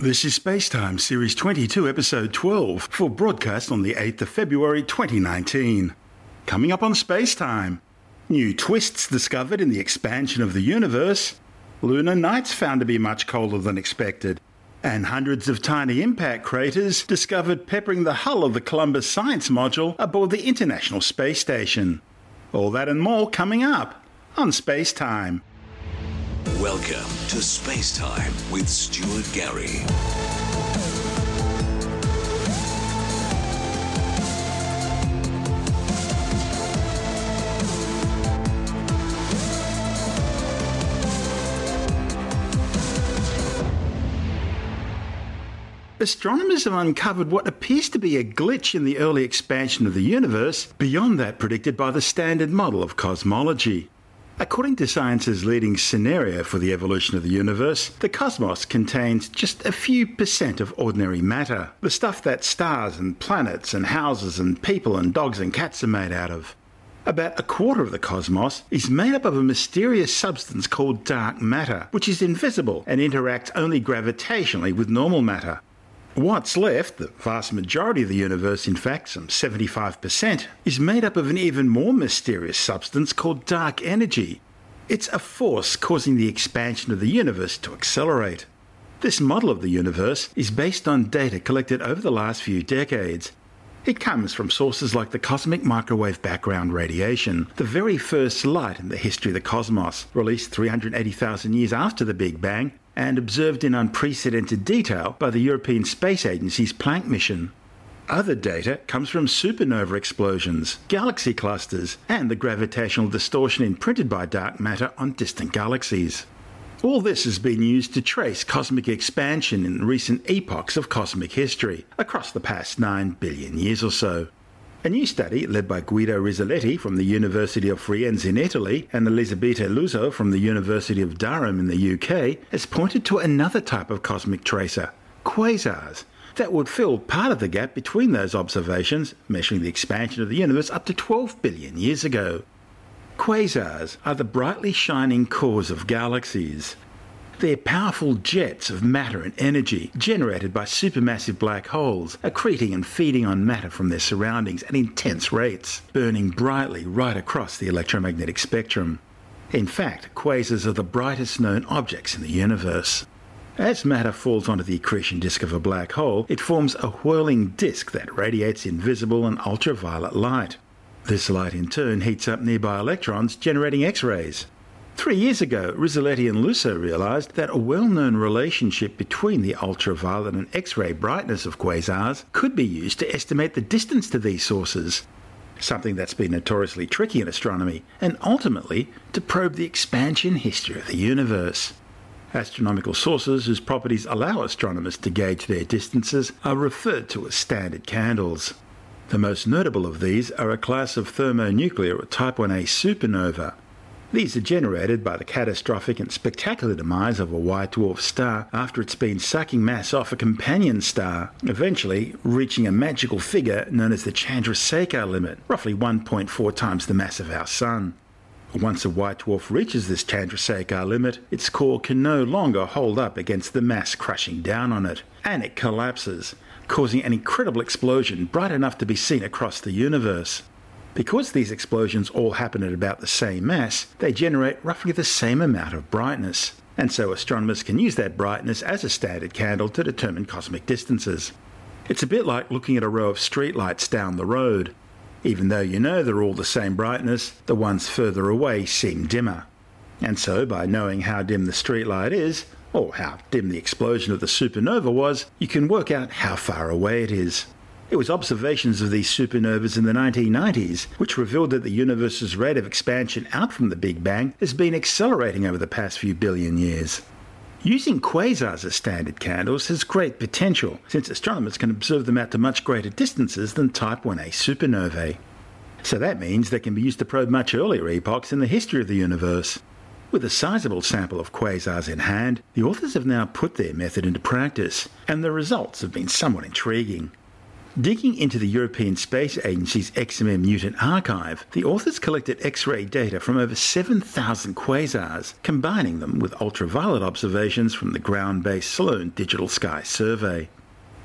This is Spacetime, Series 22, Episode 12, for broadcast on the 8th of February 2019. Coming up on Spacetime, new twists discovered in the expansion of the universe, lunar nights found to be much colder than expected, and hundreds of tiny impact craters discovered peppering the hull of the Columbus Science Module aboard the International Space Station. All that and more coming up on Spacetime. Welcome to Space Time with Stuart Gary. Astronomers have uncovered what appears to be a glitch in the early expansion of the universe beyond that predicted by the standard model of cosmology. According to science's leading scenario for the evolution of the universe, the cosmos contains just a few percent of ordinary matter, the stuff that stars and planets and houses and people and dogs and cats are made out of. About a quarter of the cosmos is made up of a mysterious substance called dark matter, which is invisible and interacts only gravitationally with normal matter. What's left, the vast majority of the universe, in fact, some 75%, is made up of an even more mysterious substance called dark energy. It's a force causing the expansion of the universe to accelerate. This model of the universe is based on data collected over the last few decades. It comes from sources like the cosmic microwave background radiation, the very first light in the history of the cosmos, released 380,000 years after the Big Bang and observed in unprecedented detail by the European Space Agency's Planck mission. Other data comes from supernova explosions, galaxy clusters, and the gravitational distortion imprinted by dark matter on distant galaxies. All this has been used to trace cosmic expansion in recent epochs of cosmic history across the past 9 billion years or so. A new study led by Guido Risaliti from the University of Firenze in Italy and Elisabetta Lusso from the University of Durham in the UK has pointed to another type of cosmic tracer, quasars, that would fill part of the gap between those observations, measuring the expansion of the universe up to 12 billion years ago. Quasars are the brightly shining cores of galaxies. They're powerful jets of matter and energy generated by supermassive black holes, accreting and feeding on matter from their surroundings at intense rates, burning brightly right across the electromagnetic spectrum. In fact, quasars are the brightest known objects in the universe. As matter falls onto the accretion disk of a black hole, it forms a whirling disk that radiates invisible and ultraviolet light. This light in turn heats up nearby electrons, generating X rays. Three years ago, Risaliti and Lusso realized that a well known relationship between the ultraviolet and X ray brightness of quasars could be used to estimate the distance to these sources, something that's been notoriously tricky in astronomy, and ultimately to probe the expansion history of the universe. Astronomical sources whose properties allow astronomers to gauge their distances are referred to as standard candles. The most notable of these are a class of thermonuclear type 1a supernova, these are generated by the catastrophic and spectacular demise of a white dwarf star after it's been sucking mass off a companion star, eventually reaching a magical figure known as the Chandrasekhar limit, roughly 1.4 times the mass of our Sun. Once a white dwarf reaches this Chandrasekhar limit, its core can no longer hold up against the mass crushing down on it, and it collapses, causing an incredible explosion bright enough to be seen across the universe. Because these explosions all happen at about the same mass, they generate roughly the same amount of brightness, and so astronomers can use that brightness as a standard candle to determine cosmic distances. It's a bit like looking at a row of streetlights down the road. Even though you know they're all the same brightness, the ones further away seem dimmer. And so, by knowing how dim the streetlight is, or how dim the explosion of the supernova was, you can work out how far away it is. It was observations of these supernovas in the 1990s which revealed that the universe's rate of expansion out from the Big Bang has been accelerating over the past few billion years. Using quasars as standard candles has great potential, since astronomers can observe them out to much greater distances than Type 1a supernovae. So that means they can be used to probe much earlier epochs in the history of the universe. With a sizable sample of quasars in hand, the authors have now put their method into practice, and the results have been somewhat intriguing. Digging into the European Space Agency's XMM Newton archive, the authors collected X ray data from over 7,000 quasars, combining them with ultraviolet observations from the ground based Sloan Digital Sky Survey.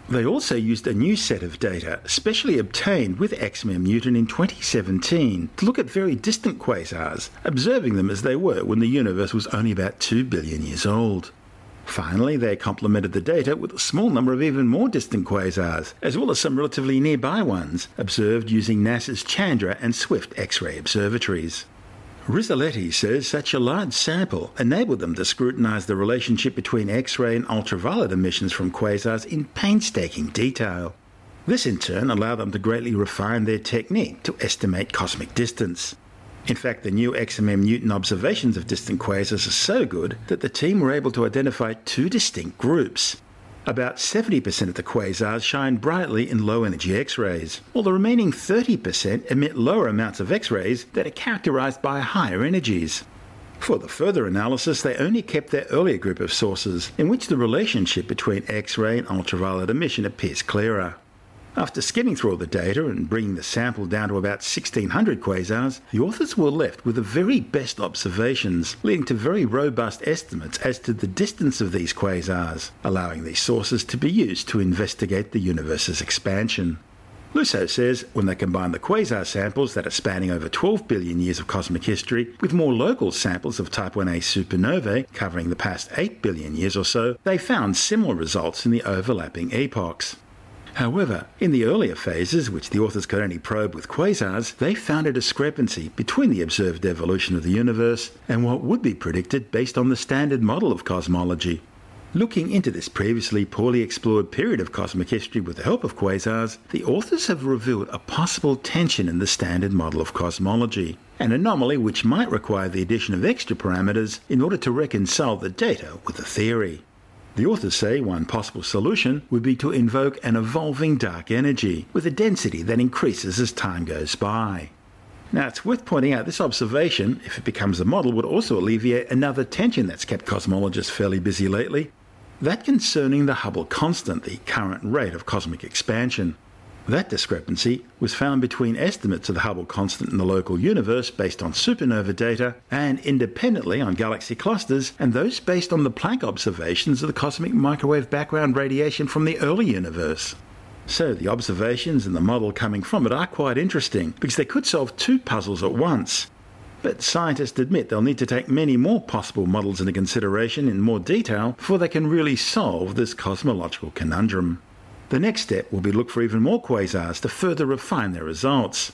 They also used a new set of data, specially obtained with XMM Newton in 2017, to look at very distant quasars, observing them as they were when the universe was only about 2 billion years old. Finally, they complemented the data with a small number of even more distant quasars, as well as some relatively nearby ones, observed using NASA's Chandra and Swift X ray observatories. Risaliti says such a large sample enabled them to scrutinize the relationship between X ray and ultraviolet emissions from quasars in painstaking detail. This in turn allowed them to greatly refine their technique to estimate cosmic distance. In fact, the new XMM Newton observations of distant quasars are so good that the team were able to identify two distinct groups. About 70% of the quasars shine brightly in low energy X rays, while the remaining 30% emit lower amounts of X rays that are characterized by higher energies. For the further analysis, they only kept their earlier group of sources, in which the relationship between X ray and ultraviolet emission appears clearer. After skimming through all the data and bringing the sample down to about 1600 quasars, the authors were left with the very best observations, leading to very robust estimates as to the distance of these quasars, allowing these sources to be used to investigate the universe's expansion. Lusso says when they combine the quasar samples that are spanning over 12 billion years of cosmic history with more local samples of Type 1a supernovae covering the past 8 billion years or so, they found similar results in the overlapping epochs. However, in the earlier phases, which the authors could only probe with quasars, they found a discrepancy between the observed evolution of the universe and what would be predicted based on the standard model of cosmology. Looking into this previously poorly explored period of cosmic history with the help of quasars, the authors have revealed a possible tension in the standard model of cosmology, an anomaly which might require the addition of extra parameters in order to reconcile the data with the theory. The authors say one possible solution would be to invoke an evolving dark energy with a density that increases as time goes by. Now, it's worth pointing out this observation, if it becomes a model, would also alleviate another tension that's kept cosmologists fairly busy lately that concerning the Hubble constant, the current rate of cosmic expansion. That discrepancy was found between estimates of the Hubble constant in the local universe based on supernova data and independently on galaxy clusters and those based on the Planck observations of the cosmic microwave background radiation from the early universe. So the observations and the model coming from it are quite interesting because they could solve two puzzles at once. But scientists admit they'll need to take many more possible models into consideration in more detail before they can really solve this cosmological conundrum. The next step will be look for even more quasars to further refine their results.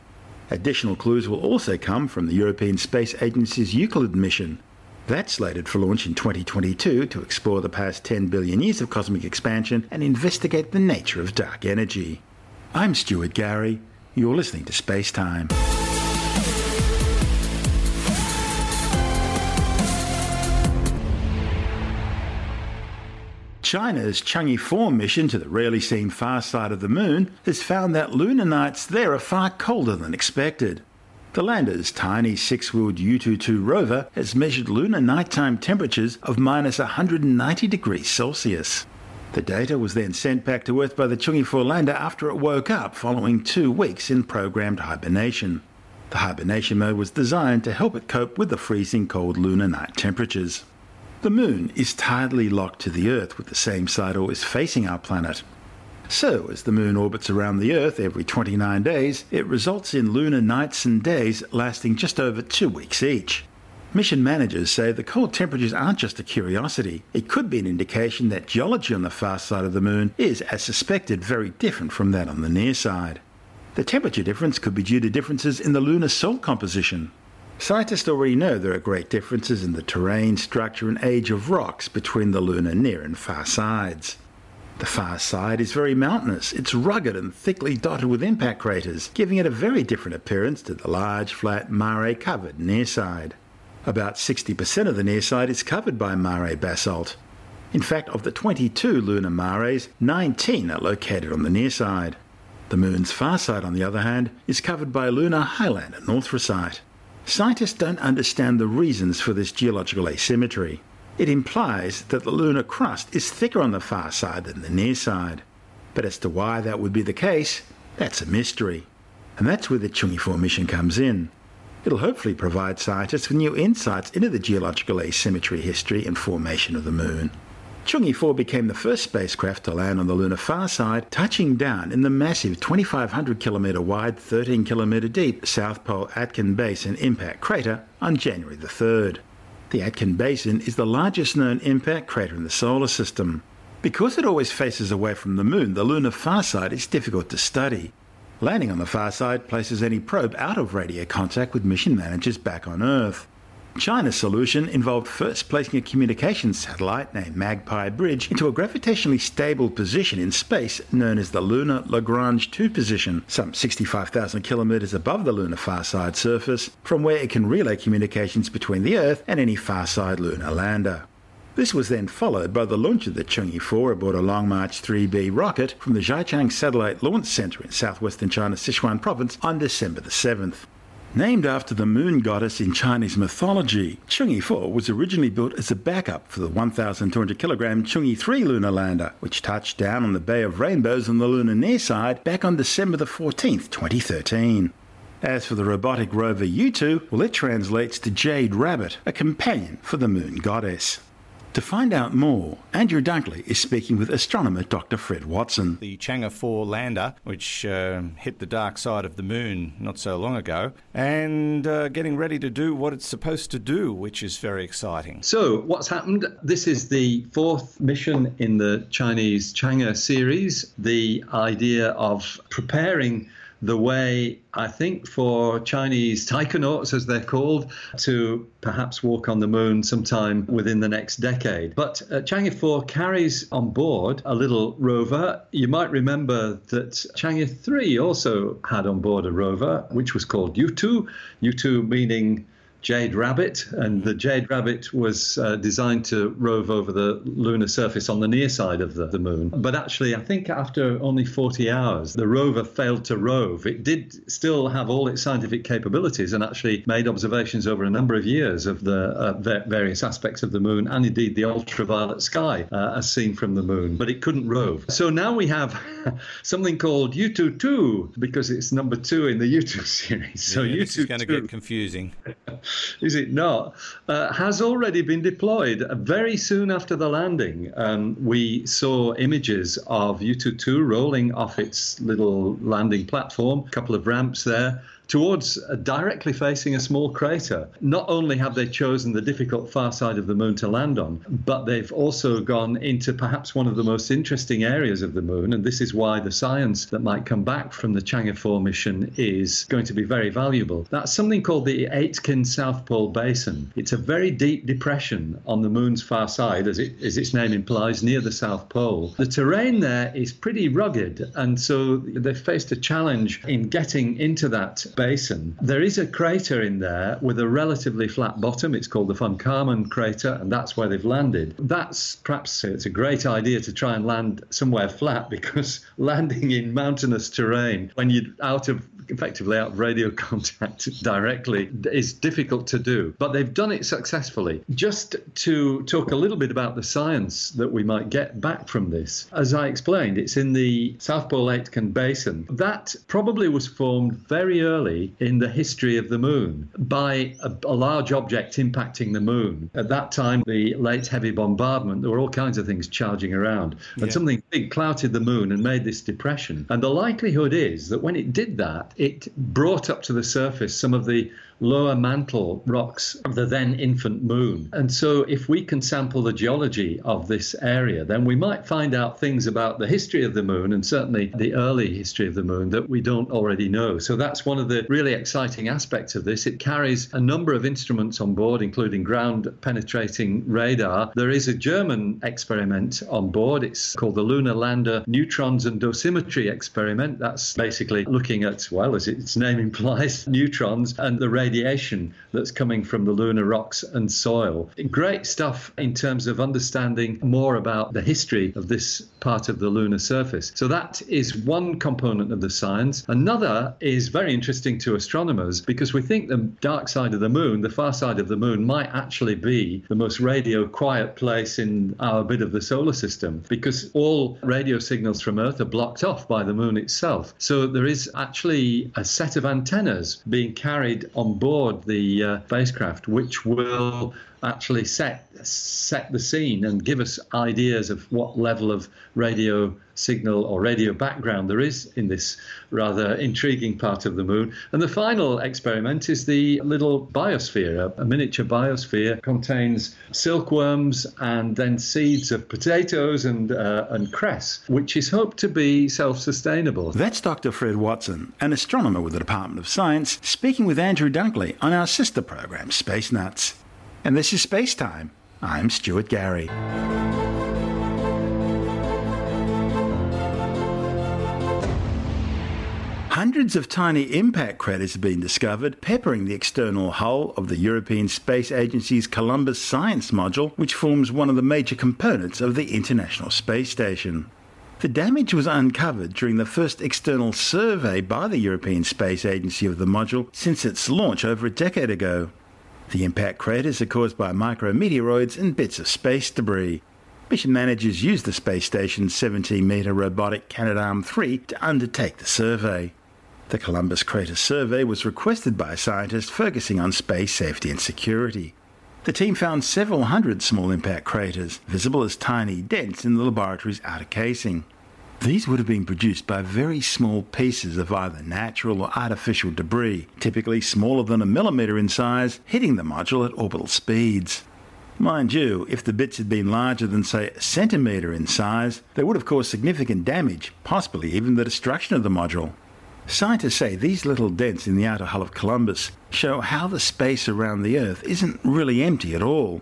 Additional clues will also come from the European Space Agency's Euclid mission. That's slated for launch in 2022 to explore the past 10 billion years of cosmic expansion and investigate the nature of dark energy. I'm Stuart Gary. You're listening to Space Time. China's Chang'e 4 mission to the rarely seen far side of the moon has found that lunar nights there are far colder than expected. The lander's tiny six-wheeled Yutu-2 rover has measured lunar nighttime temperatures of minus 190 degrees Celsius. The data was then sent back to Earth by the Chang'e 4 lander after it woke up following two weeks in programmed hibernation. The hibernation mode was designed to help it cope with the freezing cold lunar night temperatures. The moon is tidally locked to the Earth with the same side always facing our planet. So, as the moon orbits around the Earth every 29 days, it results in lunar nights and days lasting just over two weeks each. Mission managers say the cold temperatures aren't just a curiosity. It could be an indication that geology on the far side of the moon is, as suspected, very different from that on the near side. The temperature difference could be due to differences in the lunar salt composition. Scientists already know there are great differences in the terrain, structure, and age of rocks between the lunar near and far sides. The far side is very mountainous. It's rugged and thickly dotted with impact craters, giving it a very different appearance to the large, flat, mare covered near side. About 60% of the near side is covered by mare basalt. In fact, of the 22 lunar mares, 19 are located on the near side. The moon's far side, on the other hand, is covered by lunar highland and anorthosite. Scientists don't understand the reasons for this geological asymmetry. It implies that the lunar crust is thicker on the far side than the near side. But as to why that would be the case, That's a mystery. And that's where the Chang'e 4 mission comes in. It'll hopefully provide scientists with new insights into the geological asymmetry, history, and formation of the Moon. Chang'e 4 became the first spacecraft to land on the lunar far side, touching down in the massive 2,500 kilometre wide, 13 kilometre deep South Pole Aitken Basin impact crater on January the 3rd. The Aitken Basin is the largest known impact crater in the solar system. Because it always faces away from the Moon, the lunar far side is difficult to study. Landing on the far side places any probe out of radio contact with mission managers back on Earth. China's solution involved first placing a communications satellite named Magpie Bridge into a gravitationally stable position in space known as the Lunar Lagrange 2 position, some 65,000 kilometers above the lunar far side surface, from where it can relay communications between the Earth and any far side lunar lander. This was then followed by the launch of the Chang'e 4 aboard a Long March 3B rocket from the Xichang Satellite Launch Center in southwestern China's Sichuan province on December the 7th. Named after the moon goddess in Chinese mythology, Chang'e 4 was originally built as a backup for the 1,200 kilogram Chang'e 3 lunar lander, which touched down on the Bay of Rainbows on the lunar near side back on December the 14th, 2013. As for the robotic rover Yutu, well, it translates to Jade Rabbit, a companion for the moon goddess. To find out more, Andrew Dunkley is speaking with astronomer Dr. Fred Watson. The Chang'e 4 lander, which uh, hit the dark side of the moon not so long ago, and uh, getting ready to do what it's supposed to do, which is very exciting. So, what's happened? This is the fourth mission in the Chinese Chang'e series. The idea of preparing the way, I think, for Chinese taikonauts, as they're called, to perhaps walk on the moon sometime within the next decade. But uh, Chang'e 4 carries on board a little rover. You might remember that Chang'e 3 also had on board a rover, which was called Yutu, Yutu meaning Jade Rabbit, and the Jade Rabbit was uh, designed to rove over the lunar surface on the near side of the, the moon. But actually, I think after only 40 hours, the rover failed to rove. It did still have all its scientific capabilities and actually made observations over a number of years of the uh, various aspects of the moon and indeed the ultraviolet sky uh, as seen from the moon. But it couldn't rove. So now we have something called Yutu 2 because it's number two in the U2 series. So yeah, this is going to get confusing. is it not? Uh, has already been deployed. Very soon after the landing, um, we saw images of Yutu 2 rolling off its little landing platform, a couple of ramps there towards uh, directly facing a small crater. Not only have they chosen the difficult far side of the moon to land on, but they've also gone into perhaps one of the most interesting areas of the moon. And this is why the science that might come back from the Chang'e 4 mission is going to be very valuable. That's something called the Aitken South Pole Basin. It's a very deep depression on the moon's far side, as, it, as its name implies, near the South Pole. The terrain there is pretty rugged, and so they've faced a challenge in getting into that basin, there is a crater in there with a relatively flat bottom. It's called the von Karman crater, and that's where they've landed. That's perhaps it's a great idea to try and land somewhere flat because landing in mountainous terrain when you're out of effectively out of radio contact directly is difficult to do. But they've done it successfully. Just to talk a little bit about the science that we might get back from this, as I explained, it's in the South Pole Aitken Basin. That probably was formed very early in the history of the moon by a, a large object impacting the moon. At that time, the late heavy bombardment, there were all kinds of things charging around. And yeah. something big clouted the moon and made this depression. And the likelihood is that when it did that, it brought up to the surface some of the lower mantle rocks of the then infant moon. And so, if we can sample the geology of this area, then we might find out things about the history of the moon and certainly the early history of the moon that we don't already know. So, that's one of the really exciting aspects of this. It carries a number of instruments on board, including ground penetrating radar. There is a German experiment on board. It's called the Lunar Lander Neutrons and Dosimetry Experiment. That's basically looking at, well, as its name implies, neutrons and the radiation that's coming from the lunar rocks and soil. Great stuff in terms of understanding more about the history of this part of the lunar surface. So that is one component of the science. Another is very interesting to astronomers because we think the dark side of the moon, the far side of the moon, might actually be the most radio quiet place in our bit of the solar system because all radio signals from Earth are blocked off by the moon itself. So there is actually a set of antennas being carried on board the uh, spacecraft which will actually set set the scene and give us ideas of what level of radio signal or radio background there is in this rather intriguing part of the moon. And the final experiment is the little biosphere. A, miniature biosphere contains silkworms and then seeds of potatoes and uh, and cress, which is hoped to be self-sustainable. That's Dr. Fred Watson, an astronomer with the Department of Science, speaking with Andrew Dunkley on our sister program, Space Nuts. And this is Space Time. I'm Stuart Gary. Hundreds of tiny impact craters have been discovered, peppering the external hull of the European Space Agency's Columbus Science Module, which forms one of the major components of the International Space Station. The damage was uncovered during the first external survey by the European Space Agency of the module since its launch over a decade ago. The impact craters are caused by micrometeoroids and bits of space debris. Mission managers used the space station's 17 metre robotic Canadarm3 to undertake the survey. The Columbus Crater Survey was requested by scientists focusing on space safety and security. The team found several hundred small impact craters, visible as tiny dents in the laboratory's outer casing. These would have been produced by very small pieces of either natural or artificial debris, typically smaller than a millimetre in size, hitting the module at orbital speeds. Mind you, if the bits had been larger than, say, a centimetre in size, they would have caused significant damage, possibly even the destruction of the module. Scientists say these little dents in the outer hull of Columbus show how the space around the Earth isn't really empty at all.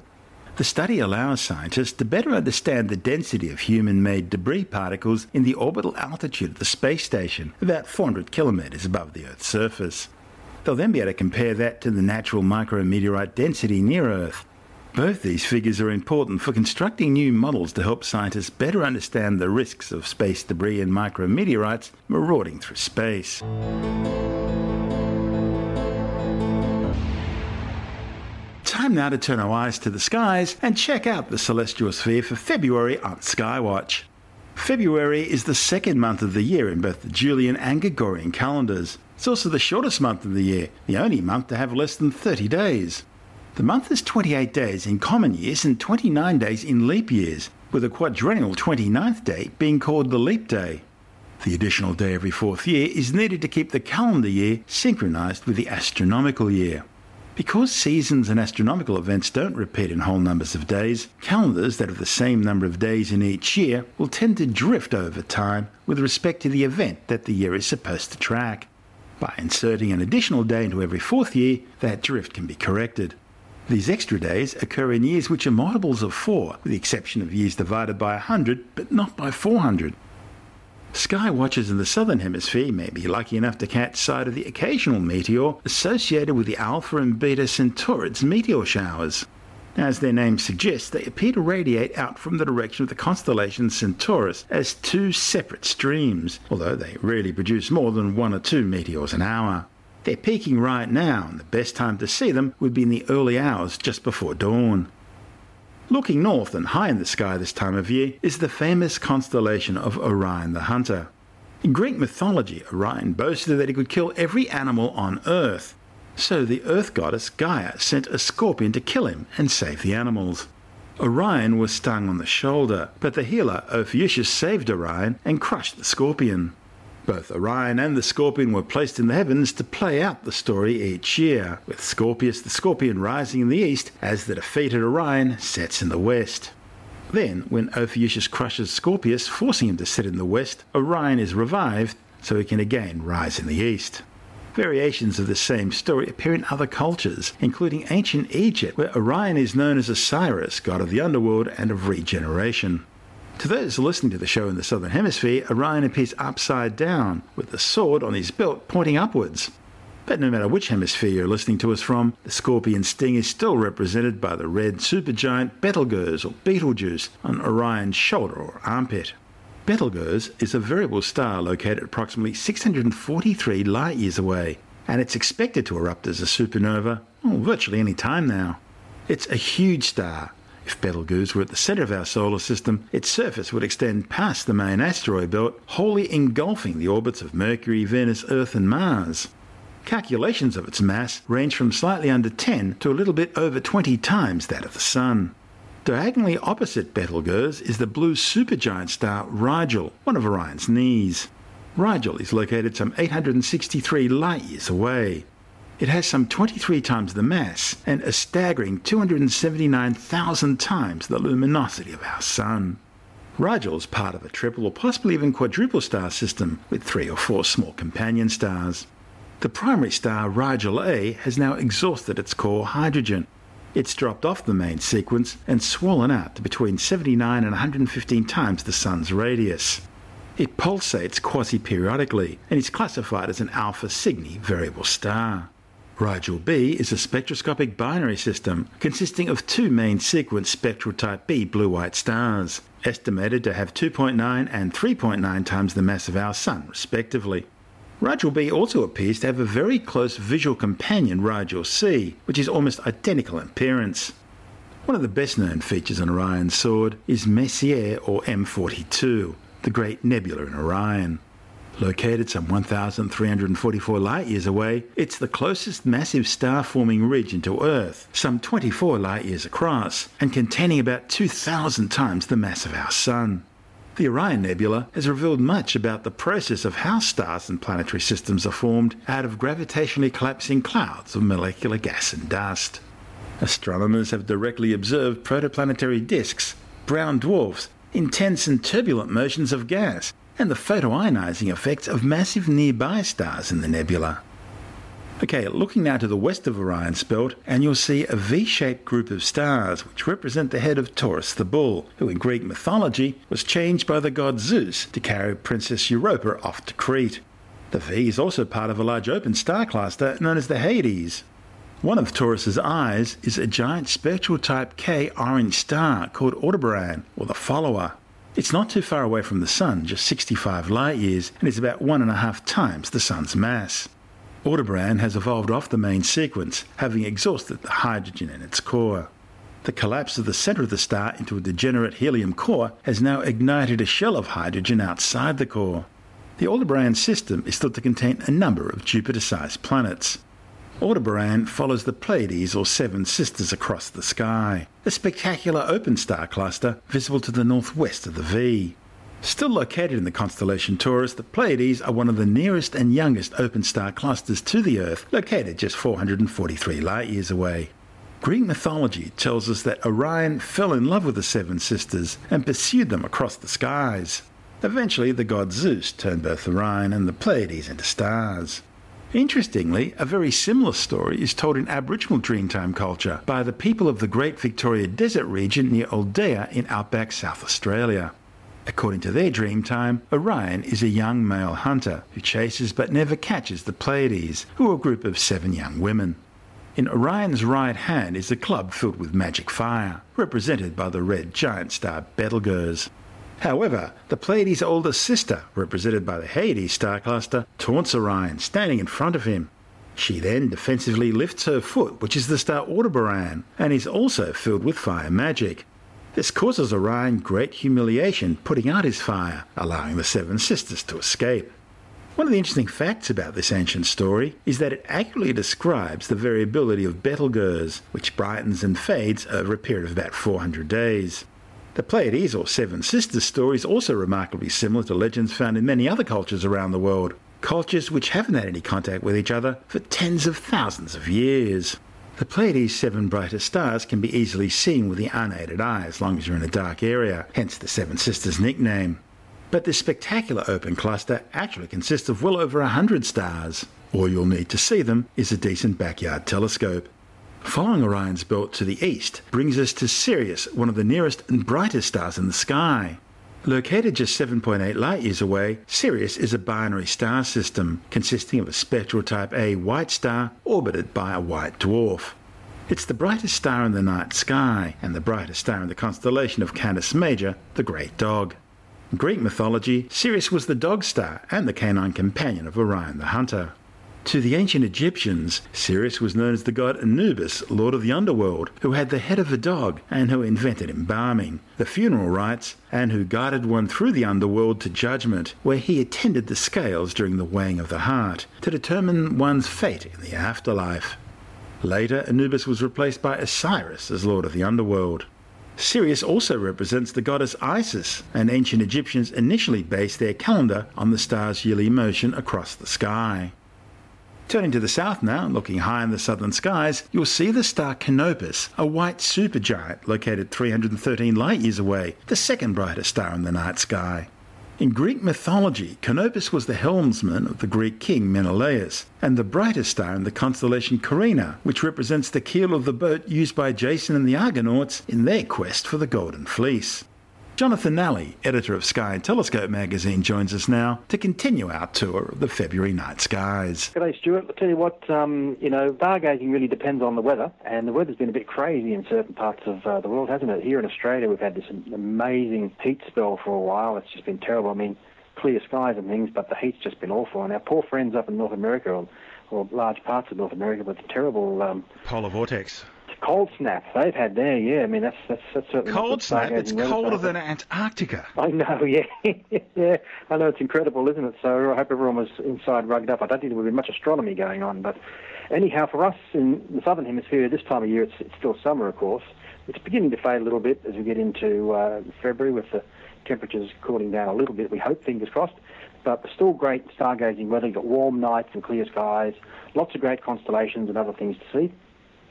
The study allows scientists to better understand the density of human made debris particles in the orbital altitude of the space station, about 400 kilometres above the Earth's surface. They'll then be able to compare that to the natural micrometeorite density near Earth. Both these figures are important for constructing new models to help scientists better understand the risks of space debris and micrometeorites marauding through space. Time now to turn our eyes to the skies and check out the celestial sphere for February on Skywatch. February is the second month of the year in both the Julian and Gregorian calendars. It's also the shortest month of the year, the only month to have less than 30 days. The month is 28 days in common years and 29 days in leap years, with a quadrennial 29th day being called the leap day. The additional day every fourth year is needed to keep the calendar year synchronized with the astronomical year. Because seasons and astronomical events don't repeat in whole numbers of days, calendars that have the same number of days in each year will tend to drift over time with respect to the event that the year is supposed to track. By inserting an additional day into every fourth year, that drift can be corrected. These extra days occur in years which are multiples of 4, with the exception of years divided by 100, but not by 400. Sky watchers in the southern hemisphere may be lucky enough to catch sight of the occasional meteor associated with the Alpha and Beta Centaurids meteor showers. As their name suggests, they appear to radiate out from the direction of the constellation Centaurus as two separate streams, although they rarely produce more than one or two meteors an hour. They're peaking right now, and the best time to see them would be in the early hours just before dawn. Looking north and high in the sky this time of year is the famous constellation of Orion the Hunter. In Greek mythology, Orion boasted that he could kill every animal on Earth. So the Earth goddess Gaia sent a scorpion to kill him and save the animals. Orion was stung on the shoulder, but the healer Ophiuchus saved Orion and crushed the scorpion. Both Orion and the Scorpion were placed in the heavens to play out the story each year, with Scorpius the Scorpion rising in the east as the defeated Orion sets in the west. Then, when Ophiuchus crushes Scorpius, forcing him to sit in the west, Orion is revived so he can again rise in the east. Variations of the same story appear in other cultures, including ancient Egypt, where Orion is known as Osiris, god of the underworld and of regeneration. To those listening to the show in the southern hemisphere, Orion appears upside down, with the sword on his belt pointing upwards. But no matter which hemisphere you're listening to us from, the scorpion sting is still represented by the red supergiant Betelgeuse or Betelgeuse on Orion's shoulder or armpit. Betelgeuse is a variable star located approximately 643 light years away, and it's expected to erupt as a supernova well, virtually any time now. It's a huge star. If Betelgeuse were at the centre of our solar system, its surface would extend past the main asteroid belt, wholly engulfing the orbits of Mercury, Venus, Earth, and Mars. Calculations of its mass range from slightly under 10 to a little bit over 20 times that of the Sun. Diagonally opposite Betelgeuse is the blue supergiant star Rigel, one of Orion's knees. Rigel is located some 863 light years away. It has some 23 times the mass and a staggering 279,000 times the luminosity of our Sun. Rigel is part of a triple or possibly even quadruple star system with three or four small companion stars. The primary star, Rigel A, has now exhausted its core hydrogen. It's dropped off the main sequence and swollen out to between 79 and 115 times the Sun's radius. It pulsates quasi periodically and is classified as an Alpha Cygni variable star. Rigel B is a spectroscopic binary system consisting of two main sequence spectral type B blue white stars, estimated to have 2.9 and 3.9 times the mass of our Sun, respectively. Rigel B also appears to have a very close visual companion, Rigel C, which is almost identical in appearance. One of the best known features on Orion's sword is Messier or M42, the great nebula in Orion. Located some 1,344 light years away, it's the closest massive star forming region to Earth, some 24 light years across, and containing about 2,000 times the mass of our Sun. The Orion Nebula has revealed much about the process of how stars and planetary systems are formed out of gravitationally collapsing clouds of molecular gas and dust. Astronomers have directly observed protoplanetary disks, brown dwarfs, intense and turbulent motions of gas, and the photoionizing effects of massive nearby stars in the nebula. Okay, looking now to the west of Orion's belt, and you'll see a V shaped group of stars which represent the head of Taurus the bull, who in Greek mythology was changed by the god Zeus to carry Princess Europa off to Crete. The V is also part of a large open star cluster known as the Hyades. One of Taurus's eyes is a giant spectral type K orange star called Aldebaran, or the follower. It's not too far away from the Sun, just 65 light years, and is about one and a half times the Sun's mass. Aldebaran has evolved off the main sequence, having exhausted the hydrogen in its core. The collapse of the center of the star into a degenerate helium core has now ignited a shell of hydrogen outside the core. The Aldebaran system is thought to contain a number of Jupiter sized planets. Aldebaran follows the Pleiades or Seven Sisters across the sky, a spectacular open star cluster visible to the northwest of the V. Still located in the constellation Taurus, the Pleiades are one of the nearest and youngest open star clusters to the Earth, located just 443 light years away. Greek mythology tells us that Orion fell in love with the Seven Sisters and pursued them across the skies. Eventually, the god Zeus turned both Orion and the Pleiades into stars. Interestingly, a very similar story is told in Aboriginal Dreamtime culture by the people of the Great Victoria Desert region near Ooldea in outback South Australia. According to their Dreamtime, Orion is a young male hunter who chases but never catches the Pleiades, who are a group of seven young women. In Orion's right hand is a club filled with magic fire, represented by the red giant star Betelgeuse. However, the Pleiades' older sister, represented by the Hyades star cluster, taunts Orion, standing in front of him. She then defensively lifts her foot, which is the star Aldebaran, and is also filled with fire magic. This causes Orion great humiliation, putting out his fire, allowing the Seven Sisters to escape. One of the interesting facts about this ancient story is that it accurately describes the variability of Betelgeuse, which brightens and fades over a period of about 400 days. The Pleiades or Seven Sisters story is also remarkably similar to legends found in many other cultures around the world, cultures which haven't had any contact with each other for tens of thousands of years. The Pleiades' seven brightest stars can be easily seen with the unaided eye as long as you're in a dark area, hence the Seven Sisters nickname. But this spectacular open cluster actually consists of well over a hundred stars. All you'll need to see them is a decent backyard telescope. Following Orion's belt to the east brings us to Sirius, one of the nearest and brightest stars in the sky. Located just 7.8 light years away, Sirius is a binary star system consisting of a spectral type A white star orbited by a white dwarf. It's the brightest star in the night sky and the brightest star in the constellation of Canis Major, the Great Dog. In Greek mythology, Sirius was the dog star and the canine companion of Orion the Hunter. To the ancient Egyptians, Sirius was known as the god Anubis, lord of the underworld, who had the head of a dog and who invented embalming, the funeral rites, and who guided one through the underworld to judgment, where he attended the scales during the weighing of the heart to determine one's fate in the afterlife. Later, Anubis was replaced by Osiris as lord of the underworld. Sirius also represents the goddess Isis, and ancient Egyptians initially based their calendar on the star's yearly motion across the sky. Turning to the south now, and looking high in the southern skies, you'll see the star Canopus, a white supergiant located 313 light years away, the second brightest star in the night sky. In Greek mythology, Canopus was the helmsman of the Greek king Menelaus, and the brightest star in the constellation Carina, which represents the keel of the boat used by Jason and the Argonauts in their quest for the Golden Fleece. Jonathan Nally, editor of Sky and Telescope magazine, joins us now to continue our tour of the February night skies. G'day, Stuart. I'll tell you what, um, you know, stargazing really depends on the weather, and the weather's been a bit crazy in certain parts of uh, the world, hasn't it? Here in Australia, we've had this amazing heat spell for a while. It's just been terrible. I mean, clear skies and things, but the heat's just been awful. And our poor friends up in North America, or, or large parts of North America, with the terrible um, polar vortex cold snap they've had there. Yeah, I mean that's that's, that's certainly cold snap. It's colder than Antarctica. I know. Yeah, yeah. I know it's incredible, isn't it? So I hope everyone was inside rugged up. I don't think there would be much astronomy going on, but anyhow, for us in the southern hemisphere, this time of year it's, it's still summer, of course. It's beginning to fade a little bit as we get into uh, February with the temperatures cooling down a little bit. We hope, fingers crossed. But still great stargazing weather. You've got warm nights and clear skies, lots of great constellations and other things to see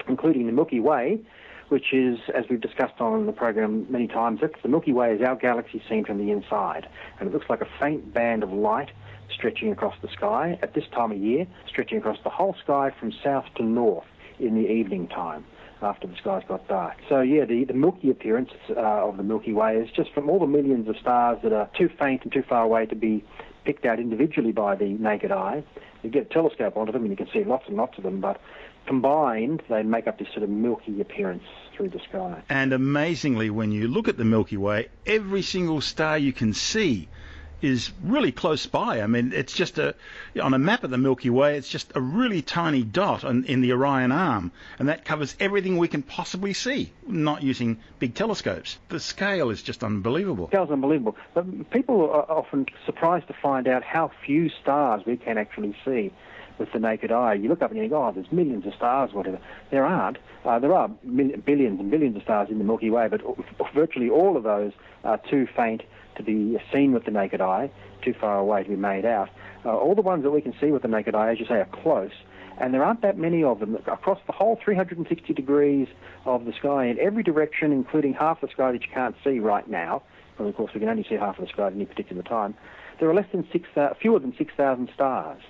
including the Milky Way, which is, as we've discussed on the program many times, the Milky Way is our galaxy seen from the inside, and it looks like a faint band of light stretching across the sky at this time of year, stretching across the whole sky from south to north in the evening time after the skies got dark. So yeah, the, the milky appearance uh, of the Milky Way is just from all the millions of stars that are too faint and too far away to be picked out individually by the naked eye. You get a telescope onto them and you can see lots and lots of them, but combined, they make up this sort of milky appearance through the sky. And amazingly, when you look at the Milky Way, every single star you can see is really close by. I mean, it's just a on a map of the Milky Way, it's just a really tiny dot in, in the Orion Arm, and that covers everything we can possibly see, not using big telescopes. The scale is just unbelievable. The scale's unbelievable. But people are often surprised to find out how few stars we can actually see with the naked eye. You look up and you think, oh, there's millions of stars, whatever. There aren't. Uh, there are billions and billions of stars in the Milky Way, but virtually all of those are too faint to be seen with the naked eye, too far away to be made out. Uh, all the ones that we can see with the naked eye, as you say, are close. And there aren't that many of them across the whole 360 degrees of the sky in every direction, including half the sky that you can't see right now. Well, of course, we can only see half of the sky at any particular time. There are less than six, uh, fewer than 6,000 stars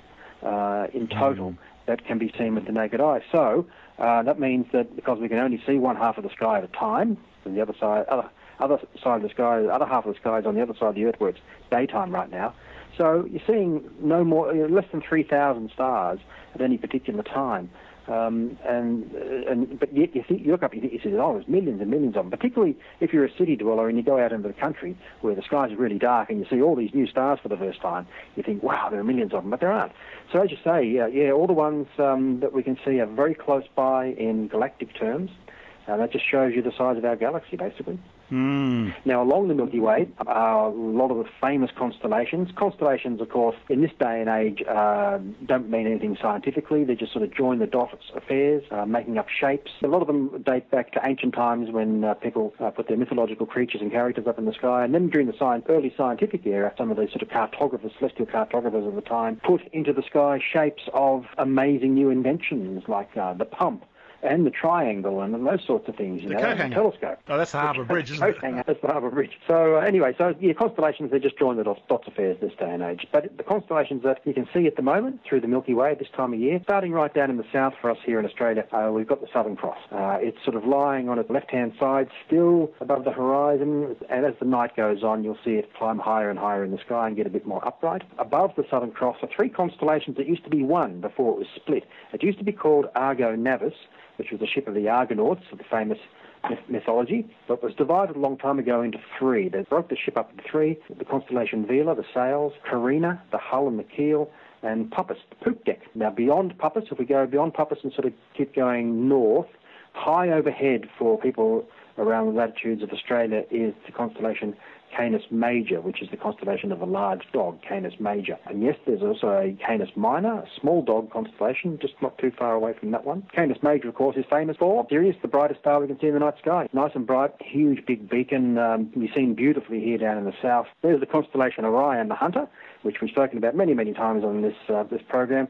uh, in total mm. that can be seen with the naked eye. So uh, that means that because we can only see one half of the sky at a time, and the other side, other, other side of the sky, the other half of the sky is on the other side of the Earth where it's daytime right now. So you're seeing no more, less than 3,000 stars at any particular time. Um, and and but yet you, think, you look up, you, you see, oh, there's millions and millions of them. Particularly if you're a city dweller and you go out into the country where the skies are really dark and you see all these new stars for the first time, you think, wow, there are millions of them, but there aren't. So as you say, yeah, yeah all the ones um, that we can see are very close by in galactic terms. And that just shows you the size of our galaxy, basically. Mm. Now, along the Milky Way are a lot of the famous constellations. Constellations, of course, in this day and age, uh, don't mean anything scientifically. They just sort of join the dots affairs, uh, making up shapes. A lot of them date back to ancient times when uh, people uh, put their mythological creatures and characters up in the sky. And then during the science, early scientific era, some of these sort of cartographers, celestial cartographers of the time, put into the sky shapes of amazing new inventions like uh, the pump and the triangle and those sorts of things. You The know, and the telescope. Oh, that's the Harbour Bridge, isn't it? hanger, That's the Harbour Bridge. So uh, anyway, so yeah, constellations they're just joined the dots, affairs this day and age. But the constellations that you can see at the moment through the Milky Way at this time of year, starting right down in the south for us here in Australia, uh, we've got the Southern Cross. Uh, it's sort of lying on its left-hand side, still above the horizon, and as the night goes on, you'll see it climb higher and higher in the sky and get a bit more upright. Above the Southern Cross are three constellations that used to be one before it was split. It used to be called Argo Navis, which was the ship of the Argonauts of the famous mythology, but was divided a long time ago into three. They broke the ship up into three, the constellation Vela, the sails, Carina, the hull and the keel, and Puppis, the poop deck. Now, beyond Puppis, if we go beyond Puppis and sort of keep going north, high overhead for people around the latitudes of Australia is the constellation Canis Major, which is the constellation of a large dog, Canis Major. And yes, there's also a Canis Minor, a small dog constellation, just not too far away from that one. Canis Major, of course, is famous for Sirius, the brightest star we can see in the night sky. Nice and bright, huge big beacon, um, be seen beautifully here down in the south. There's the constellation Orion, the Hunter, which we've spoken about many, many times on this uh, this program.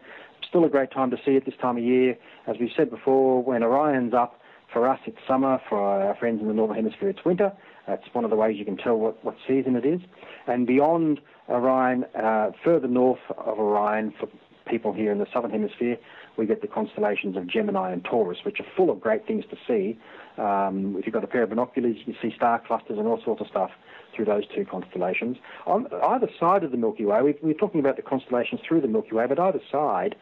Still a great time to see it this time of year. As we've said before, when Orion's up, for us it's summer, for our friends in the Northern Hemisphere it's winter. That's one of the ways you can tell what, what season it is. And beyond Orion, uh, further north of Orion, for people here in the Southern Hemisphere, we get the constellations of Gemini and Taurus, which are full of great things to see. Um, if you've got a pair of binoculars, you see star clusters and all sorts of stuff through those two constellations. On either side of the Milky Way, we, we're talking about the constellations through the Milky Way, but either side,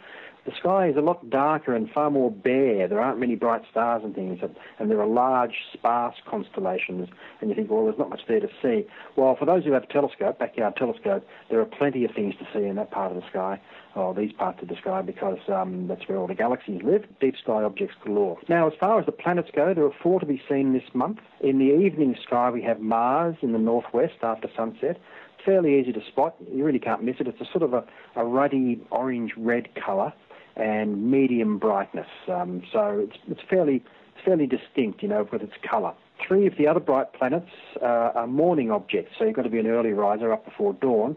the sky is a lot darker and far more bare. There aren't many bright stars and things, and, there are large, sparse constellations. And you think, well, there's not much there to see. Well, for those who have a telescope, backyard telescope, there are plenty of things to see in that part of the sky, or these parts of the sky, because um, that's where all the galaxies live. Deep sky objects galore. Now, as far as the planets go, there are four to be seen this month. In the evening sky, we have Mars in the northwest after sunset fairly easy to spot. You really can't miss it. It's a sort of a, a ruddy orange-red colour and medium brightness. Um, so it's, it's fairly fairly distinct, you know, with its colour. Three of the other bright planets uh, are morning objects, so you've got to be an early riser up before dawn.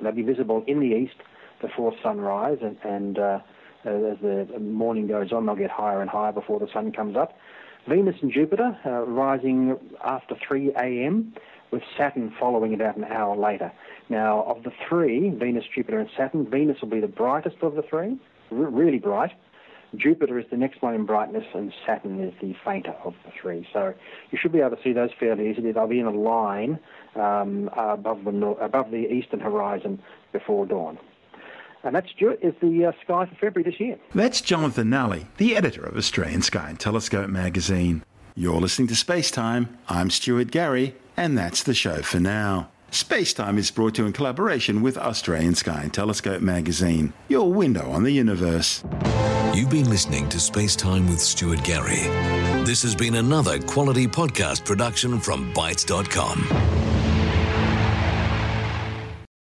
They'll be visible in the east before sunrise, and, and uh, as the morning goes on, they'll get higher and higher before the sun comes up. Venus and Jupiter uh, rising after 3 a.m., with Saturn following about an hour later. Now, of the three, Venus, Jupiter, and Saturn, Venus will be the brightest of the three, really bright. Jupiter is the next one in brightness, and Saturn is the fainter of the three. So you should be able to see those fairly easily. They'll be in a line um, above the nor- above the eastern horizon before dawn. And that, Stuart, is the uh, sky for February this year. That's Jonathan Nally, the editor of Australian Sky and Telescope magazine. You're listening to Space Time. I'm Stuart Gary, and that's the show for now. Space Time is brought to you in collaboration with Australian Sky and Telescope magazine, your window on the universe. You've been listening to Space Time with Stuart Gary. This has been another quality podcast production from bitesz.com.